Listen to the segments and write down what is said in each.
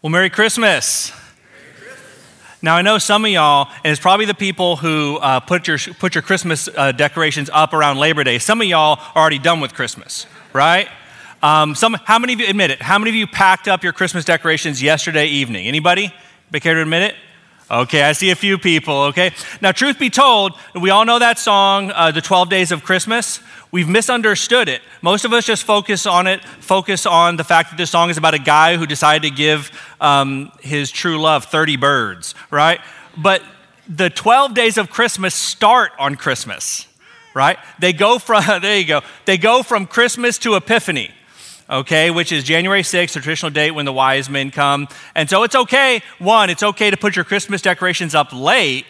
Well, Merry Christmas. Now, I know some of y'all, and it's probably the people who uh, put, your, put your Christmas uh, decorations up around Labor Day. Some of y'all are already done with Christmas, right? Um, some, how many of you, admit it, how many of you packed up your Christmas decorations yesterday evening? Anybody? Care to admit it? Okay, I see a few people, okay? Now, truth be told, we all know that song, uh, The 12 Days of Christmas. We've misunderstood it. Most of us just focus on it, focus on the fact that this song is about a guy who decided to give um, his true love 30 birds, right? But the 12 days of Christmas start on Christmas, right? They go from, there you go, they go from Christmas to Epiphany okay, which is January 6th, the traditional date when the wise men come. And so it's okay, one, it's okay to put your Christmas decorations up late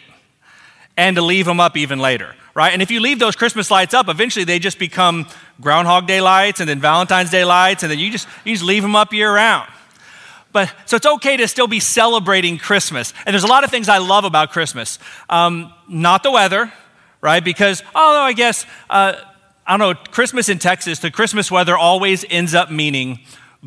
and to leave them up even later, right? And if you leave those Christmas lights up, eventually they just become Groundhog Day lights and then Valentine's Day lights, and then you just, you just leave them up year round. But so it's okay to still be celebrating Christmas. And there's a lot of things I love about Christmas. Um, not the weather, right? Because although I guess uh, I don't know, Christmas in Texas, the Christmas weather always ends up meaning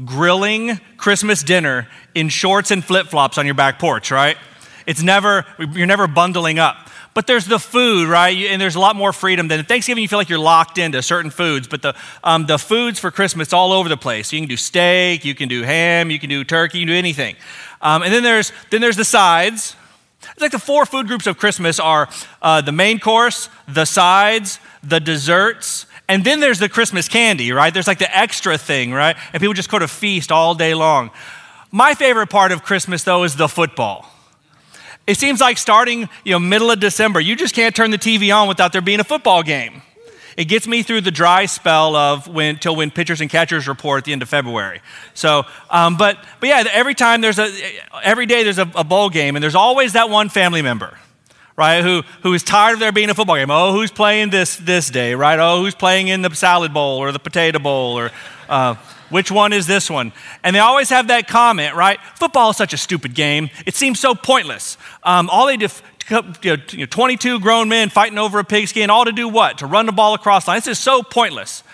grilling Christmas dinner in shorts and flip flops on your back porch, right? It's never, you're never bundling up. But there's the food, right? And there's a lot more freedom than Thanksgiving. You feel like you're locked into certain foods, but the um, the foods for Christmas all over the place. You can do steak, you can do ham, you can do turkey, you can do anything. Um, and then there's then there's the sides. It's like the four food groups of Christmas are uh, the main course, the sides, the desserts, and then there's the Christmas candy, right? There's like the extra thing, right? And people just go to feast all day long. My favorite part of Christmas, though, is the football. It seems like starting, you know, middle of December, you just can't turn the TV on without there being a football game. It gets me through the dry spell of when till when pitchers and catchers report at the end of February. So, um, but but yeah, every time there's a every day there's a, a bowl game, and there's always that one family member right? Who, who is tired of there being a football game. Oh, who's playing this this day, right? Oh, who's playing in the salad bowl or the potato bowl or uh, which one is this one? And they always have that comment, right? Football is such a stupid game. It seems so pointless. Um, all they do, you know, 22 grown men fighting over a pigskin, all to do what? To run the ball across the line. This is so pointless.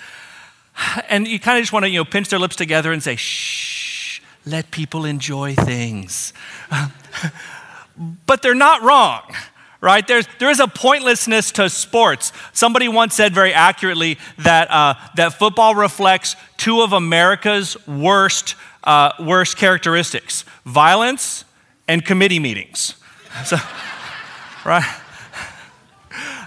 And you kind of just want to, you know, pinch their lips together and say, shh, let people enjoy things. but they're not wrong right? There's, there is a pointlessness to sports. Somebody once said very accurately that, uh, that football reflects two of America's worst, uh, worst characteristics violence and committee meetings. So, right?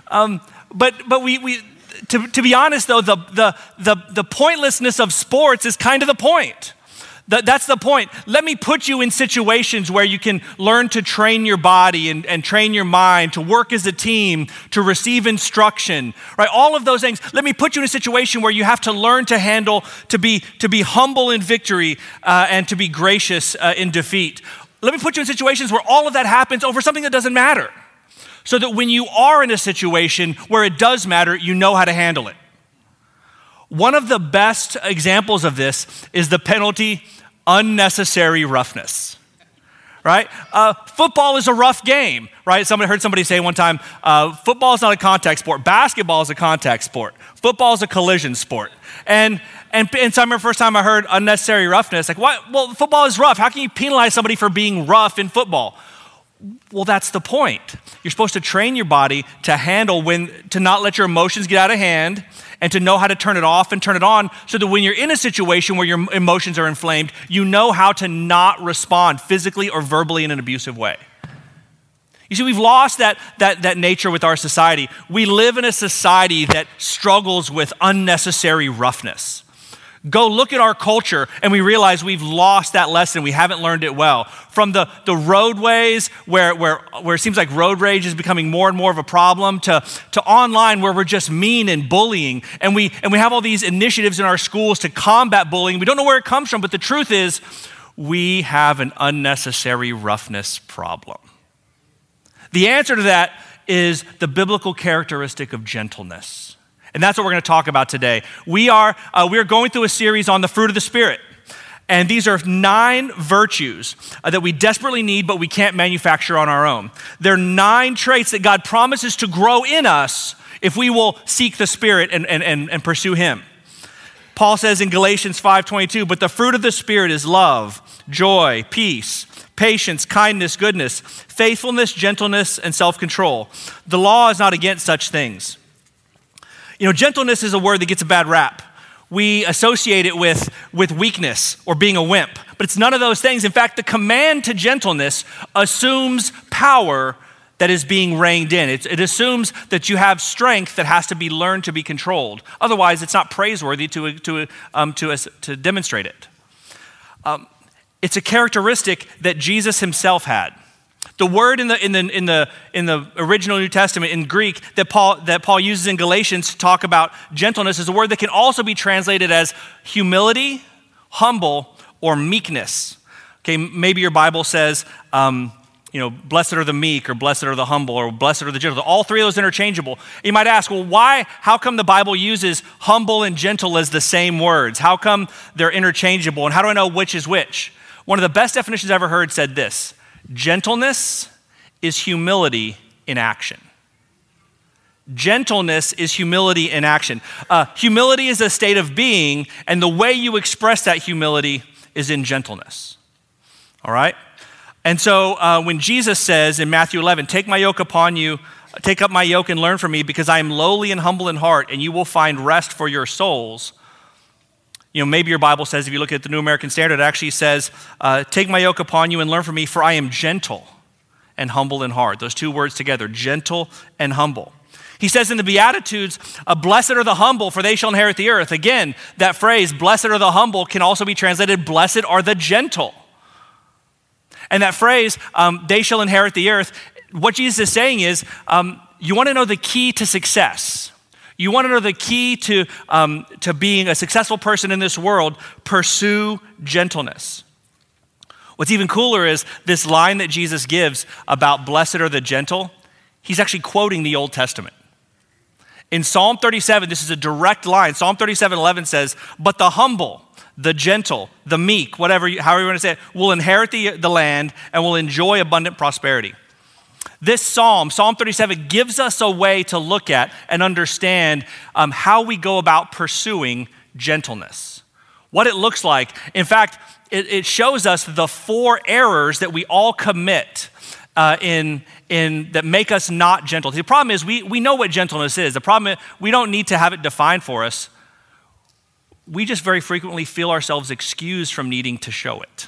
Um, but but we, we to, to be honest, though, the, the, the, the pointlessness of sports is kind of the point that's the point. Let me put you in situations where you can learn to train your body and, and train your mind, to work as a team, to receive instruction, right? All of those things. Let me put you in a situation where you have to learn to handle, to be, to be humble in victory uh, and to be gracious uh, in defeat. Let me put you in situations where all of that happens over something that doesn't matter. So that when you are in a situation where it does matter, you know how to handle it. One of the best examples of this is the penalty unnecessary roughness. Right? Uh, football is a rough game, right? Somebody heard somebody say one time, uh, football is not a contact sport. Basketball is a contact sport. Football is a collision sport. And and, and so I remember first time I heard unnecessary roughness, like? Well, football is rough. How can you penalize somebody for being rough in football? Well, that's the point. You're supposed to train your body to handle when, to not let your emotions get out of hand and to know how to turn it off and turn it on so that when you're in a situation where your emotions are inflamed, you know how to not respond physically or verbally in an abusive way. You see, we've lost that, that, that nature with our society. We live in a society that struggles with unnecessary roughness. Go look at our culture and we realize we've lost that lesson. We haven't learned it well. From the, the roadways where, where, where it seems like road rage is becoming more and more of a problem to, to online where we're just mean and bullying. And we, and we have all these initiatives in our schools to combat bullying. We don't know where it comes from, but the truth is we have an unnecessary roughness problem. The answer to that is the biblical characteristic of gentleness. And that's what we're going to talk about today. We are, uh, we are going through a series on the fruit of the Spirit. And these are nine virtues uh, that we desperately need, but we can't manufacture on our own. They're nine traits that God promises to grow in us if we will seek the Spirit and, and, and, and pursue Him. Paul says in Galatians 5:22, but the fruit of the Spirit is love, joy, peace, patience, kindness, goodness, faithfulness, gentleness, and self control. The law is not against such things. You know, gentleness is a word that gets a bad rap. We associate it with, with weakness or being a wimp, but it's none of those things. In fact, the command to gentleness assumes power that is being reined in. It, it, assumes that you have strength that has to be learned to be controlled. Otherwise, it's not praiseworthy to, to, um, to, to demonstrate it. Um, it's a characteristic that Jesus himself had. The word in the, in, the, in, the, in the original New Testament in Greek that Paul, that Paul uses in Galatians to talk about gentleness is a word that can also be translated as humility, humble, or meekness. Okay, maybe your Bible says, um, you know, blessed are the meek, or blessed are the humble, or blessed are the gentle. All three of those interchangeable. You might ask, well, why, how come the Bible uses humble and gentle as the same words? How come they're interchangeable? And how do I know which is which? One of the best definitions I ever heard said this Gentleness is humility in action. Gentleness is humility in action. Uh, humility is a state of being, and the way you express that humility is in gentleness. All right? And so uh, when Jesus says in Matthew 11, Take my yoke upon you, take up my yoke and learn from me, because I am lowly and humble in heart, and you will find rest for your souls. You know, maybe your Bible says, if you look at the New American Standard, it actually says, uh, Take my yoke upon you and learn from me, for I am gentle and humble in heart. Those two words together, gentle and humble. He says in the Beatitudes, uh, Blessed are the humble, for they shall inherit the earth. Again, that phrase, blessed are the humble, can also be translated, Blessed are the gentle. And that phrase, um, they shall inherit the earth, what Jesus is saying is, um, you want to know the key to success. You want to know the key to, um, to being a successful person in this world? Pursue gentleness. What's even cooler is this line that Jesus gives about blessed are the gentle. He's actually quoting the Old Testament. In Psalm 37, this is a direct line. Psalm 37 11 says, But the humble, the gentle, the meek, whatever, you, however you want to say it, will inherit the, the land and will enjoy abundant prosperity. This psalm, Psalm 37, gives us a way to look at and understand um, how we go about pursuing gentleness, what it looks like. In fact, it, it shows us the four errors that we all commit uh, in, in, that make us not gentle. The problem is we, we know what gentleness is. The problem is we don't need to have it defined for us. We just very frequently feel ourselves excused from needing to show it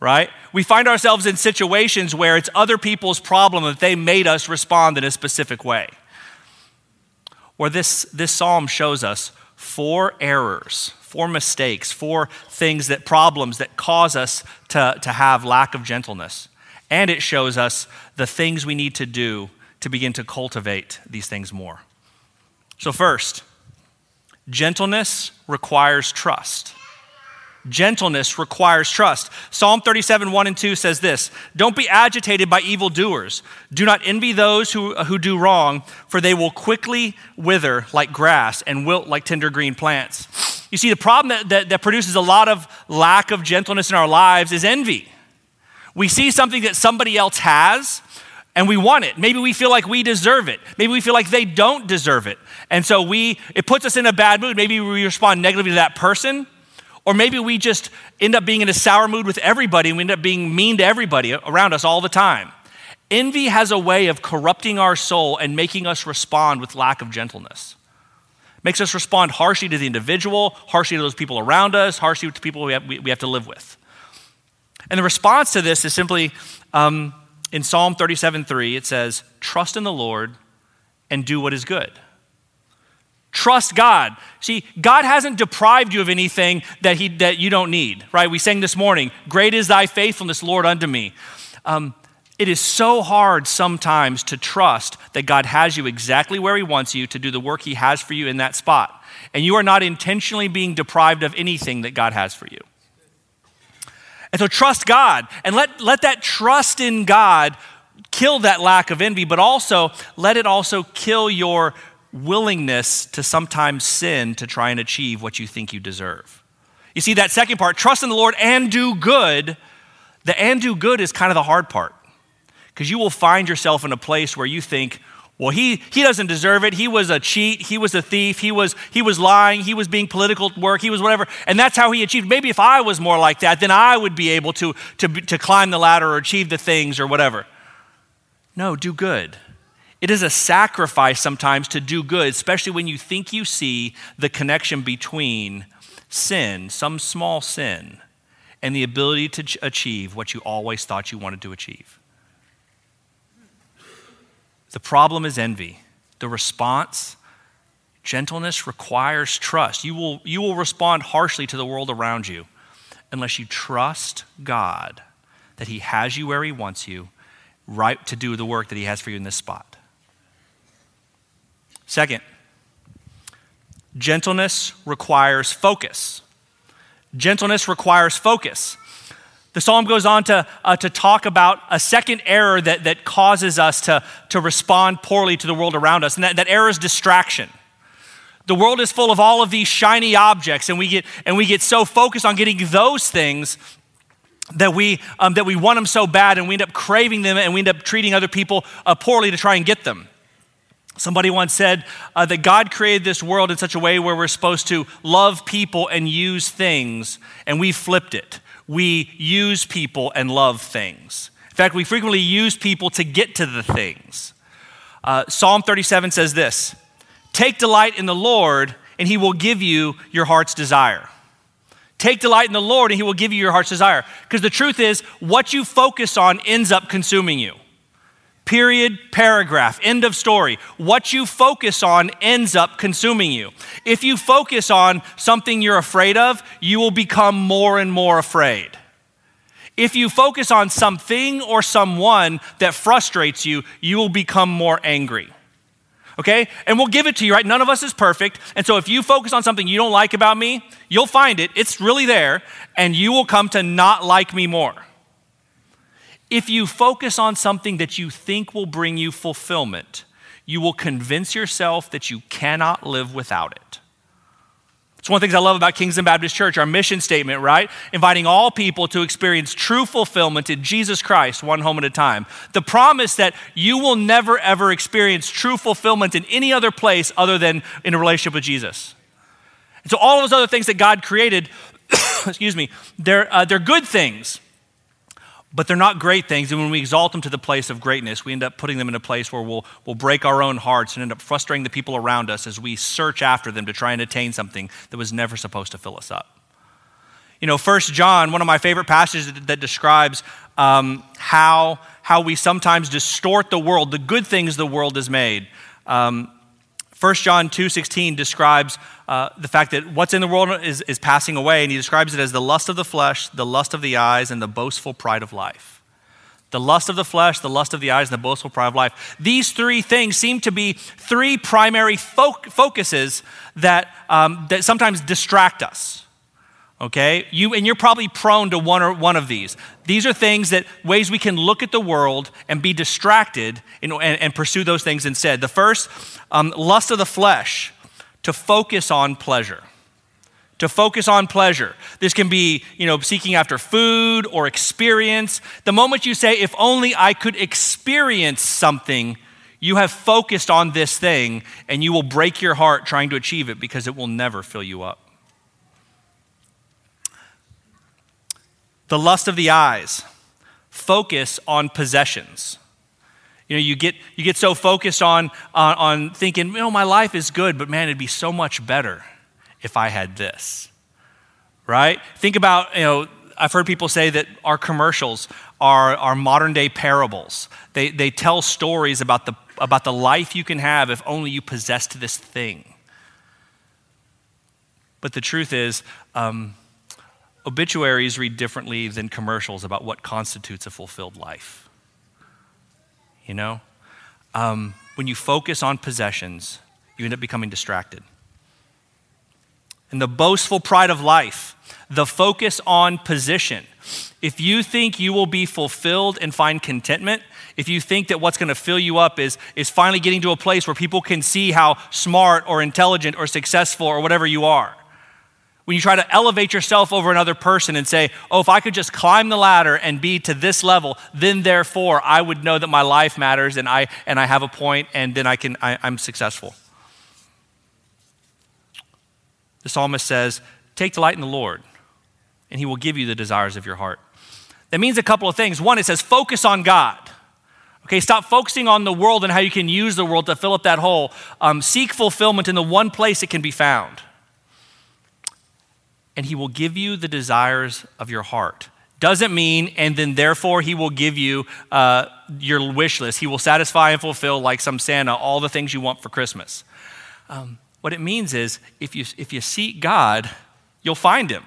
right? We find ourselves in situations where it's other people's problem that they made us respond in a specific way. Or this, this psalm shows us four errors, four mistakes, four things that problems that cause us to, to have lack of gentleness. And it shows us the things we need to do to begin to cultivate these things more. So, first, gentleness requires trust. Gentleness requires trust. Psalm 37, 1 and 2 says this Don't be agitated by evildoers. Do not envy those who, who do wrong, for they will quickly wither like grass and wilt like tender green plants. You see, the problem that, that, that produces a lot of lack of gentleness in our lives is envy. We see something that somebody else has, and we want it. Maybe we feel like we deserve it. Maybe we feel like they don't deserve it. And so we it puts us in a bad mood. Maybe we respond negatively to that person or maybe we just end up being in a sour mood with everybody and we end up being mean to everybody around us all the time. Envy has a way of corrupting our soul and making us respond with lack of gentleness. Makes us respond harshly to the individual, harshly to those people around us, harshly to people we have, we, we have to live with. And the response to this is simply um, in Psalm 37 3, it says, Trust in the Lord and do what is good. Trust God. See, God hasn't deprived you of anything that, he, that you don't need, right? We sang this morning, Great is thy faithfulness, Lord, unto me. Um, it is so hard sometimes to trust that God has you exactly where He wants you to do the work He has for you in that spot. And you are not intentionally being deprived of anything that God has for you. And so trust God and let, let that trust in God kill that lack of envy, but also let it also kill your willingness to sometimes sin to try and achieve what you think you deserve. You see, that second part, trust in the Lord and do good, the and do good is kind of the hard part. Because you will find yourself in a place where you think, Well, he, he doesn't deserve it. He was a cheat. He was a thief. He was, he was lying. He was being political work. He was whatever. And that's how he achieved. Maybe if I was more like that, then I would be able to, to, to climb the ladder or achieve the things or whatever. No, do good. It is a sacrifice sometimes to do good, especially when you think you see the connection between sin, some small sin, and the ability to achieve what you always thought you wanted to achieve. The problem is envy. The response, gentleness requires trust. You will, you will respond harshly to the world around you unless you trust God that He has you where He wants you, right to do the work that He has for you in this spot. Second, gentleness requires focus. Gentleness requires focus. The psalm goes on to, uh, to talk about a second error that, that causes us to, to respond poorly to the world around us, and that, that error is distraction. The world is full of all of these shiny objects, and we get, and we get so focused on getting those things that we, um, that we want them so bad, and we end up craving them, and we end up treating other people uh, poorly to try and get them. Somebody once said uh, that God created this world in such a way where we're supposed to love people and use things, and we flipped it we use people and love things. In fact, we frequently use people to get to the things. Uh, Psalm 37 says this Take delight in the Lord, and he will give you your heart's desire. Take delight in the Lord, and he will give you your heart's desire. Because the truth is, what you focus on ends up consuming you. Period, paragraph, end of story. What you focus on ends up consuming you. If you focus on something you're afraid of, you will become more and more afraid. If you focus on something or someone that frustrates you, you will become more angry. Okay? And we'll give it to you, right? None of us is perfect. And so if you focus on something you don't like about me, you'll find it. It's really there. And you will come to not like me more. If you focus on something that you think will bring you fulfillment, you will convince yourself that you cannot live without it. It's one of the things I love about Kingston Baptist Church, our mission statement, right? Inviting all people to experience true fulfillment in Jesus Christ, one home at a time. The promise that you will never, ever experience true fulfillment in any other place other than in a relationship with Jesus. And so, all those other things that God created, excuse me, they're, uh, they're good things but they're not great things. And when we exalt them to the place of greatness, we end up putting them in a place where we'll, we'll break our own hearts and end up frustrating the people around us as we search after them to try and attain something that was never supposed to fill us up. You know, First John, one of my favorite passages that, that describes um, how, how we sometimes distort the world, the good things the world has made. Um, 1 John 2.16 describes uh, the fact that what's in the world is, is passing away, and he describes it as the lust of the flesh, the lust of the eyes, and the boastful pride of life. The lust of the flesh, the lust of the eyes, and the boastful pride of life. These three things seem to be three primary fo- focuses that, um, that sometimes distract us okay? You and you're probably prone to one or one of these. These are things that ways we can look at the world and be distracted and, and pursue those things instead. The first um, lust of the flesh to focus on pleasure. To focus on pleasure. This can be you know seeking after food or experience. The moment you say if only i could experience something you have focused on this thing and you will break your heart trying to achieve it because it will never fill you up The lust of the eyes. Focus on possessions. You know, you get, you get so focused on, on, on thinking, you know, my life is good, but man, it'd be so much better if I had this. Right? Think about, you know, I've heard people say that our commercials are, are modern day parables. They, they tell stories about the, about the life you can have if only you possessed this thing. But the truth is, um, obituaries read differently than commercials about what constitutes a fulfilled life. You know? Um, when you focus on possessions, you end up becoming distracted. And the boastful pride of life, the focus on position. If you think you will be fulfilled and find contentment, if you think that what's going to fill you up is, is finally getting to a place where people can see how smart or intelligent or successful or whatever you are, When you try to elevate yourself over another person and say, oh, if I could just climb the ladder and be to this level, then therefore I would know that my life matters and I, and I have a point and then I can, I, I'm successful. The psalmist says, Take delight in the Lord, and he will give you the desires of your heart. That means a couple of things. One, it says, focus on God. Okay, stop focusing on the world and how you can use the world to fill up that hole. Um, seek fulfillment in the one place it can be found. And he will give you the desires of your heart. Doesn't mean, and then therefore he will give you uh, your wish list. He will satisfy and fulfill, like some Santa, all the things you want for Christmas. Um, what it means is if you, if you seek God, you'll find him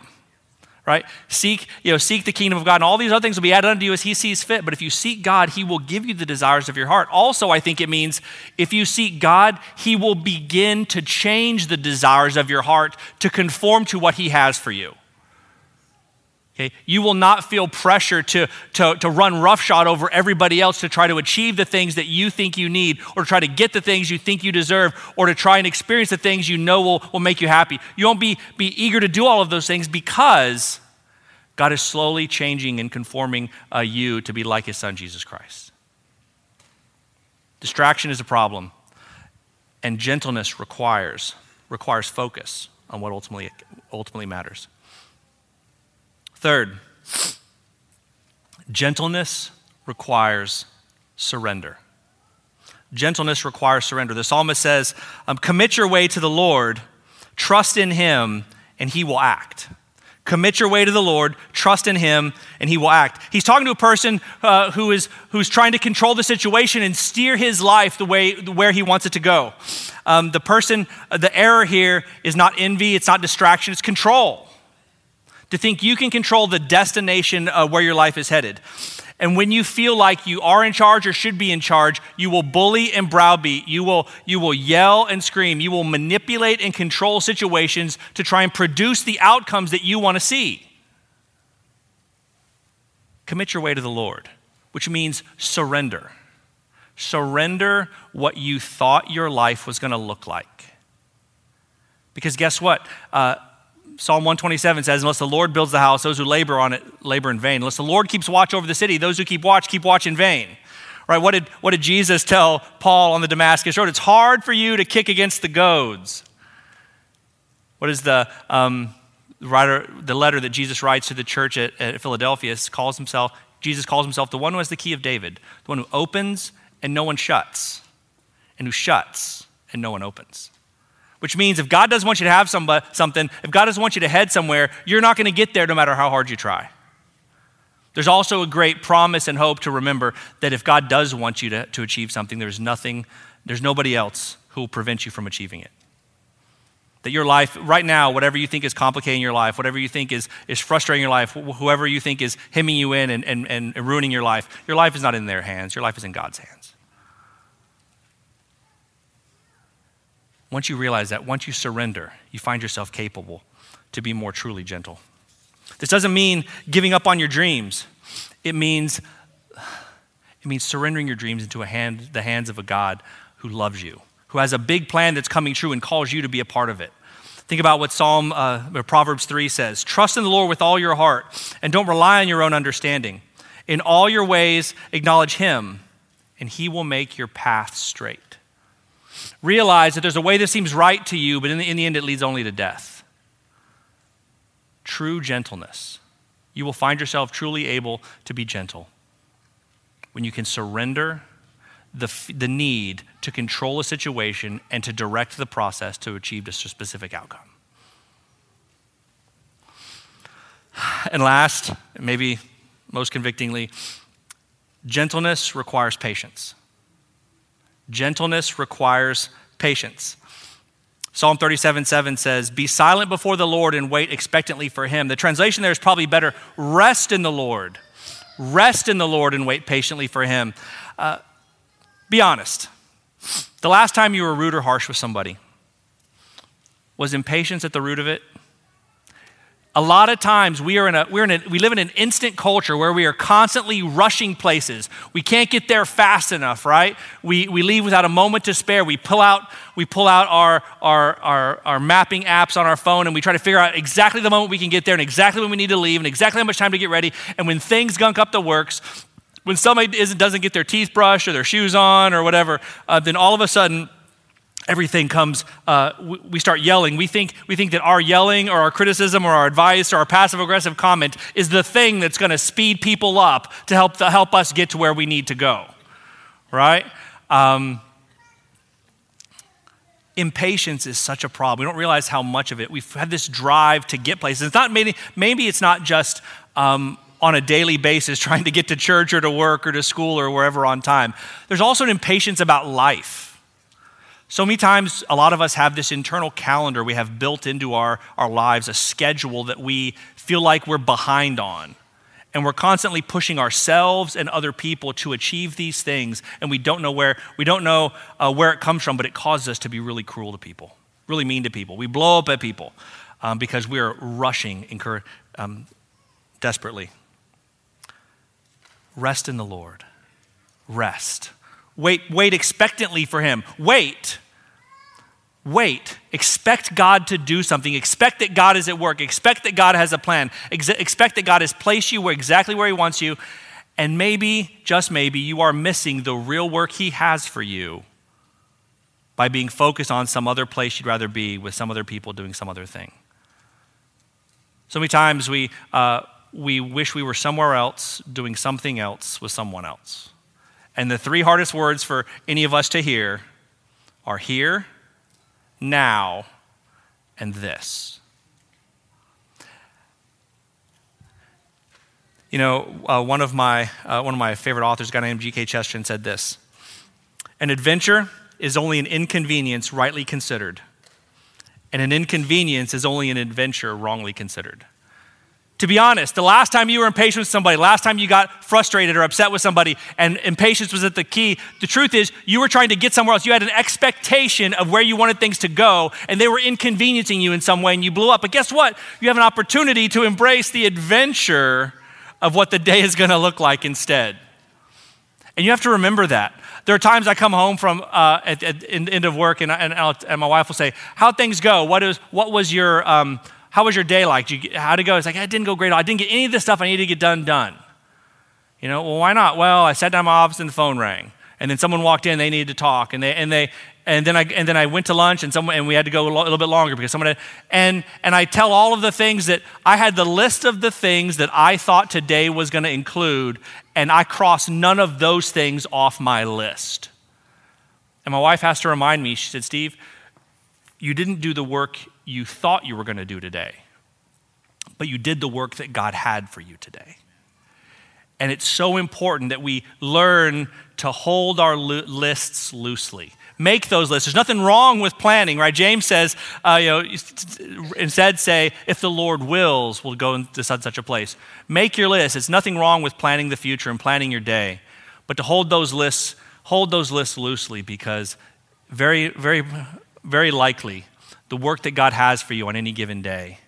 right? Seek you know seek the kingdom of god and all these other things will be added unto you as he sees fit. But if you seek god he will give you the desires of your heart. Also i think it means if you seek god he will begin to change the desires of your heart to conform to what he has for you Okay? You will not feel pressure to, to, to run roughshod over everybody else to try to achieve the things that you think you need, or try to get the things you think you deserve, or to try and experience the things you know will, will make you happy. You won't be, be eager to do all of those things because God is slowly changing and conforming uh, you to be like his son, Jesus Christ. Distraction is a problem, and gentleness requires, requires focus on what ultimately, ultimately matters. Third, gentleness requires surrender. Gentleness requires surrender. The psalmist says, um, Commit your way to the Lord, trust in him, and he will act. Commit your way to the Lord, trust in Him, and He will act. He's talking to a person uh, who is who's trying to control the situation and steer his life the way where He wants it to go. Um, the person, uh, the error here is not envy, it's not distraction, it's control to think you can control the destination of where your life is headed. And when you feel like you are in charge or should be in charge, you will bully and browbeat. You will, you will yell and scream. You will manipulate and control situations to try and produce the outcomes that you want to see. Commit your way to the Lord, which means surrender. Surrender what you thought your life was going to look like. Because guess what? Uh, Psalm 127 says, Unless the Lord builds the house, those who labor on it labor in vain. Unless the Lord keeps watch over the city, those who keep watch keep watch in vain. Right? What did, what did Jesus tell Paul on the Damascus Road? It's hard for you to kick against the goads. What is the, um, writer, the letter that Jesus writes to the church at, at Philadelphia calls himself, Jesus calls himself the one who has the key of David, the one who opens and no one shuts, and who shuts and no one opens which means if God doesn't want you to have somebody, something, if God doesn't want you to head somewhere, you're not going to get there no matter how hard you try. There's also a great promise and hope to remember that if God does want you to, to achieve something, there's nothing, there's nobody else who will prevent you from achieving it. That your life, right now, whatever you think is complicating your life, whatever you think is, is frustrating your life, whoever you think is hemming you in and, and, and ruining your life, your life is not in their hands. Your life is in God's hands. Once you realize that, once you surrender, you find yourself capable to be more truly gentle. This doesn't mean giving up on your dreams. It means it means surrendering your dreams into hand, the hands of a God who loves you, who has a big plan that's coming true and calls you to be a part of it. Think about what Psalm uh, Proverbs 3 says. Trust in the Lord with all your heart and don't rely on your own understanding. In all your ways acknowledge him and he will make your path straight realize that there's a way that seems right to you, but in the, in the end, it leads only to death. True gentleness. You will find yourself truly able to be gentle when you can surrender the, the need to control a situation and to direct the process to achieve a specific outcome. And last, maybe most convictingly, gentleness requires patience. Gentleness requires patience. Psalm 37 7 says, Be silent before the Lord and wait expectantly for him. The translation there is probably better rest in the Lord. Rest in the Lord and wait patiently for him. Uh, be honest. The last time you were rude or harsh with somebody, was impatience at the root of it? A lot of times we are in a we're in a we live in an instant culture where we are constantly rushing places. We can't get there fast enough right? We we leave without a moment to spare. We pull out we pull out our our our, our mapping apps on our phone and we try to figure out exactly the moment we can get there and exactly when we need to leave and exactly how much time to get ready. And when things gunk up the works when somebody doesn't get their teeth brushed or their shoes on or whatever uh, then all of a sudden everything comes uh, we start yelling. We think we think that our yelling or our criticism or our advice or our passive aggressive comment is the thing that's going to speed people up to help to help us get to where we need to go right? Um, impatience is such a problem. We don't realize how much of it. We've had this drive to get places. It's not maybe maybe it's not just um, on a daily basis trying to get to church or to work or to school or wherever on time. There's also an impatience about life so many times, a lot of us have this internal calendar we have built into our, our lives, a schedule that we feel like we're behind on. And we're constantly pushing ourselves and other people to achieve these things, and we don't know where, we don't know, uh, where it comes from, but it causes us to be really cruel to people, really mean to people. We blow up at people um, because we are rushing incur, um, desperately. Rest in the Lord. Rest. Wait, wait expectantly for Him. Wait Wait. Expect God to do something. Expect that God is at work. Expect that God has a plan. Ex- expect that God has placed you where, exactly where He wants you. And maybe, just maybe, you are missing the real work He has for you by being focused on some other place you'd rather be with some other people doing some other thing. So many times we, uh, we wish we were somewhere else doing something else with someone else. And the three hardest words for any of us to hear are here now, and this. You know, uh, one, of my, uh, one of my favorite authors, a guy named G.K. Chesterton, said this An adventure is only an inconvenience rightly considered, and an inconvenience is only an adventure wrongly considered. To be honest, the last time you were impatient with somebody, last time you got frustrated or upset with somebody, and impatience was at the key, the truth is you were trying to get somewhere else. You had an expectation of where you wanted things to go, and they were inconveniencing you in some way, and you blew up. But guess what? You have an opportunity to embrace the adventure of what the day is going to look like instead. And you have to remember that. There are times I come home from uh, at, the end of work, and, and, and, my wife will say, "How things go? What is what was your um, how was your day like? Did you, how'd it go? It's like, it didn't go great. I didn't get any of this stuff I needed to get done done. You know, well, why not? Well, I sat down in my office and the phone rang. And then someone walked in, they needed to talk. And, they, and, they, and, then, I, and then I went to lunch and, someone, and we had to go a little bit longer because someone had, and, and I tell all of the things that I had the list of the things that I thought today was going to include, and I crossed none of those things off my list. And my wife has to remind me, she said, Steve, you didn't do the work you thought you were going to do today, but you did the work that God had for you today. And it's so important that we learn to hold our lists loosely. Make those lists. There's nothing wrong with planning, right? James says, uh, you know, instead say, if the Lord wills, we'll go to such, such a place. Make your list. It's nothing wrong with planning the future and planning your day, but to hold those lists, hold those lists loosely because very, very, very likely the work that God has for you on any given day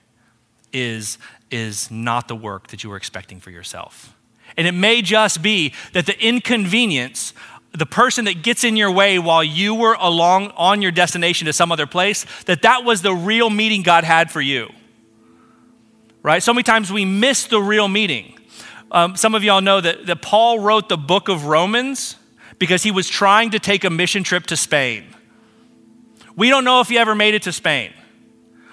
is, is not the work that you were expecting for yourself. And it may just be that the inconvenience, the person that gets in your way while you were along on your destination to some other place, that that was the real meeting God had for you. Right? So many times we miss the real meeting. Um, some of y'all know that, that Paul wrote the book of Romans because he was trying to take a mission trip to Spain. We don't know if he ever made it to Spain.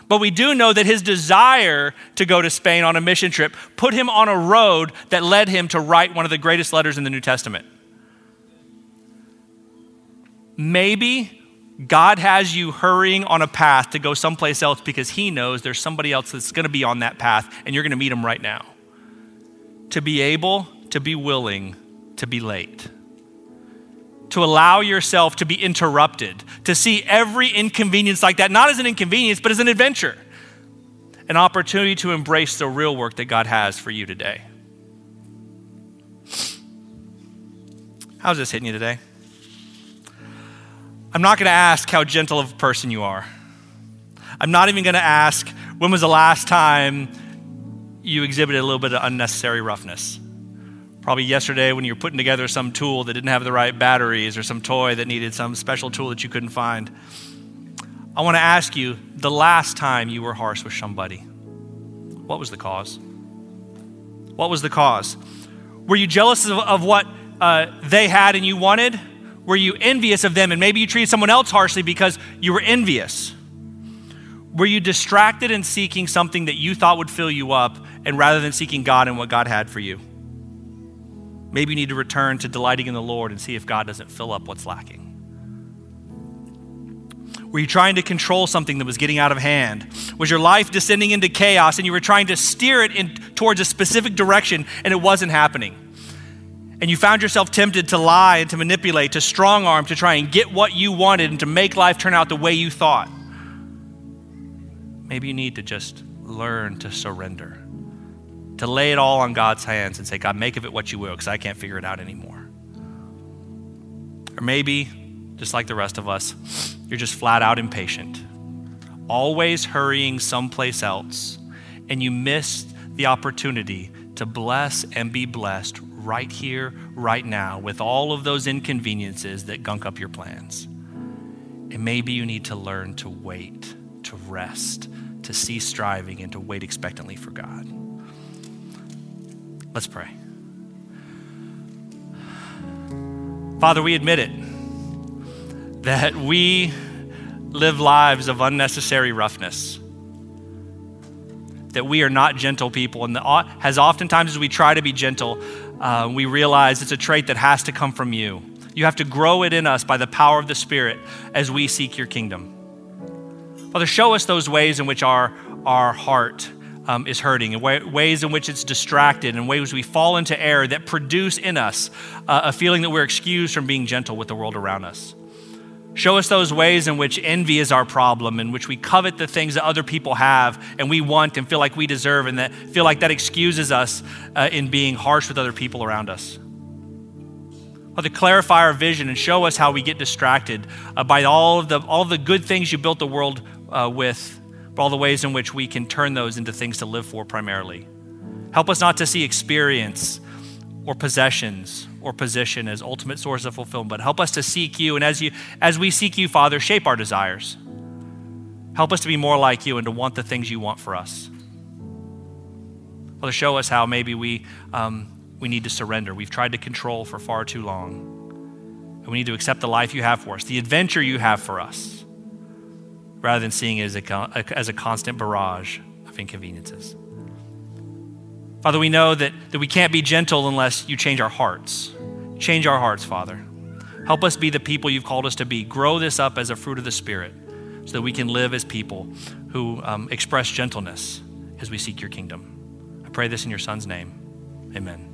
But we do know that his desire to go to Spain on a mission trip put him on a road that led him to write one of the greatest letters in the New Testament. Maybe God has you hurrying on a path to go someplace else because he knows there's somebody else that's going to be on that path and you're going to meet him right now. To be able, to be willing, to be late to allow yourself to be interrupted, to see every inconvenience like that, not as an inconvenience, but as an adventure, an opportunity to embrace the real work that God has for you today. How's this hitting you today? I'm not going to ask how gentle of a person you are. I'm not even going to ask when was the last time you exhibited a little bit of unnecessary roughness. Probably yesterday when you were putting together some tool that didn't have the right batteries or some toy that needed some special tool that you couldn't find. I want to ask you the last time you were harsh with somebody, what was the cause? What was the cause? Were you jealous of, of what uh, they had and you wanted? Were you envious of them and maybe you treated someone else harshly because you were envious? Were you distracted in seeking something that you thought would fill you up and rather than seeking God and what God had for you? Maybe you need to return to delighting in the Lord and see if God doesn't fill up what's lacking. Were you trying to control something that was getting out of hand? Was your life descending into chaos and you were trying to steer it in, towards a specific direction and it wasn't happening? And you found yourself tempted to lie and to manipulate, to strong arm, to try and get what you wanted and to make life turn out the way you thought. Maybe you need to just learn to surrender, to lay it all on God's hands and say, God, make of it what you will, because I can't figure it out anymore. Or maybe, just like the rest of us, you're just flat out impatient, always hurrying someplace else, and you missed the opportunity to bless and be blessed right here, right now, with all of those inconveniences that gunk up your plans. And maybe you need to learn to wait, to rest, to cease striving and to wait expectantly for God. Let's pray. Father, we admit it that we live lives of unnecessary roughness. That we are not gentle people. And as oftentimes as we try to be gentle, uh, we realize it's a trait that has to come from you. You have to grow it in us by the power of the Spirit as we seek your kingdom. Father, show us those ways in which our, our heart um, is hurting, and ways in which it's distracted, and ways we fall into error that produce in us uh, a feeling that we're excused from being gentle with the world around us. Show us those ways in which envy is our problem, in which we covet the things that other people have and we want and feel like we deserve, and that feel like that excuses us uh, in being harsh with other people around us. Father, clarify our vision and show us how we get distracted uh, by all of the all of the good things you built the world uh, with, all the ways in which we can turn those into things to live for primarily. Help us not to see experience or possessions or position as ultimate source of fulfillment, but help us to seek you. And as, you, as we seek you, Father, shape our desires. Help us to be more like you and to want the things you want for us. Father, show us how maybe we, um, we need to surrender. We've tried to control for far too long. And we need to accept the life you have for us, the adventure you have for us rather than seeing it as a, as a constant barrage of inconveniences. Father, we know that, that we can't be gentle unless you change our hearts. Change our hearts, Father. Help us be the people you've called us to be. Grow this up as a fruit of the Spirit so that we can live as people who um, express gentleness as we seek your kingdom. I pray this in your Son's name. Amen.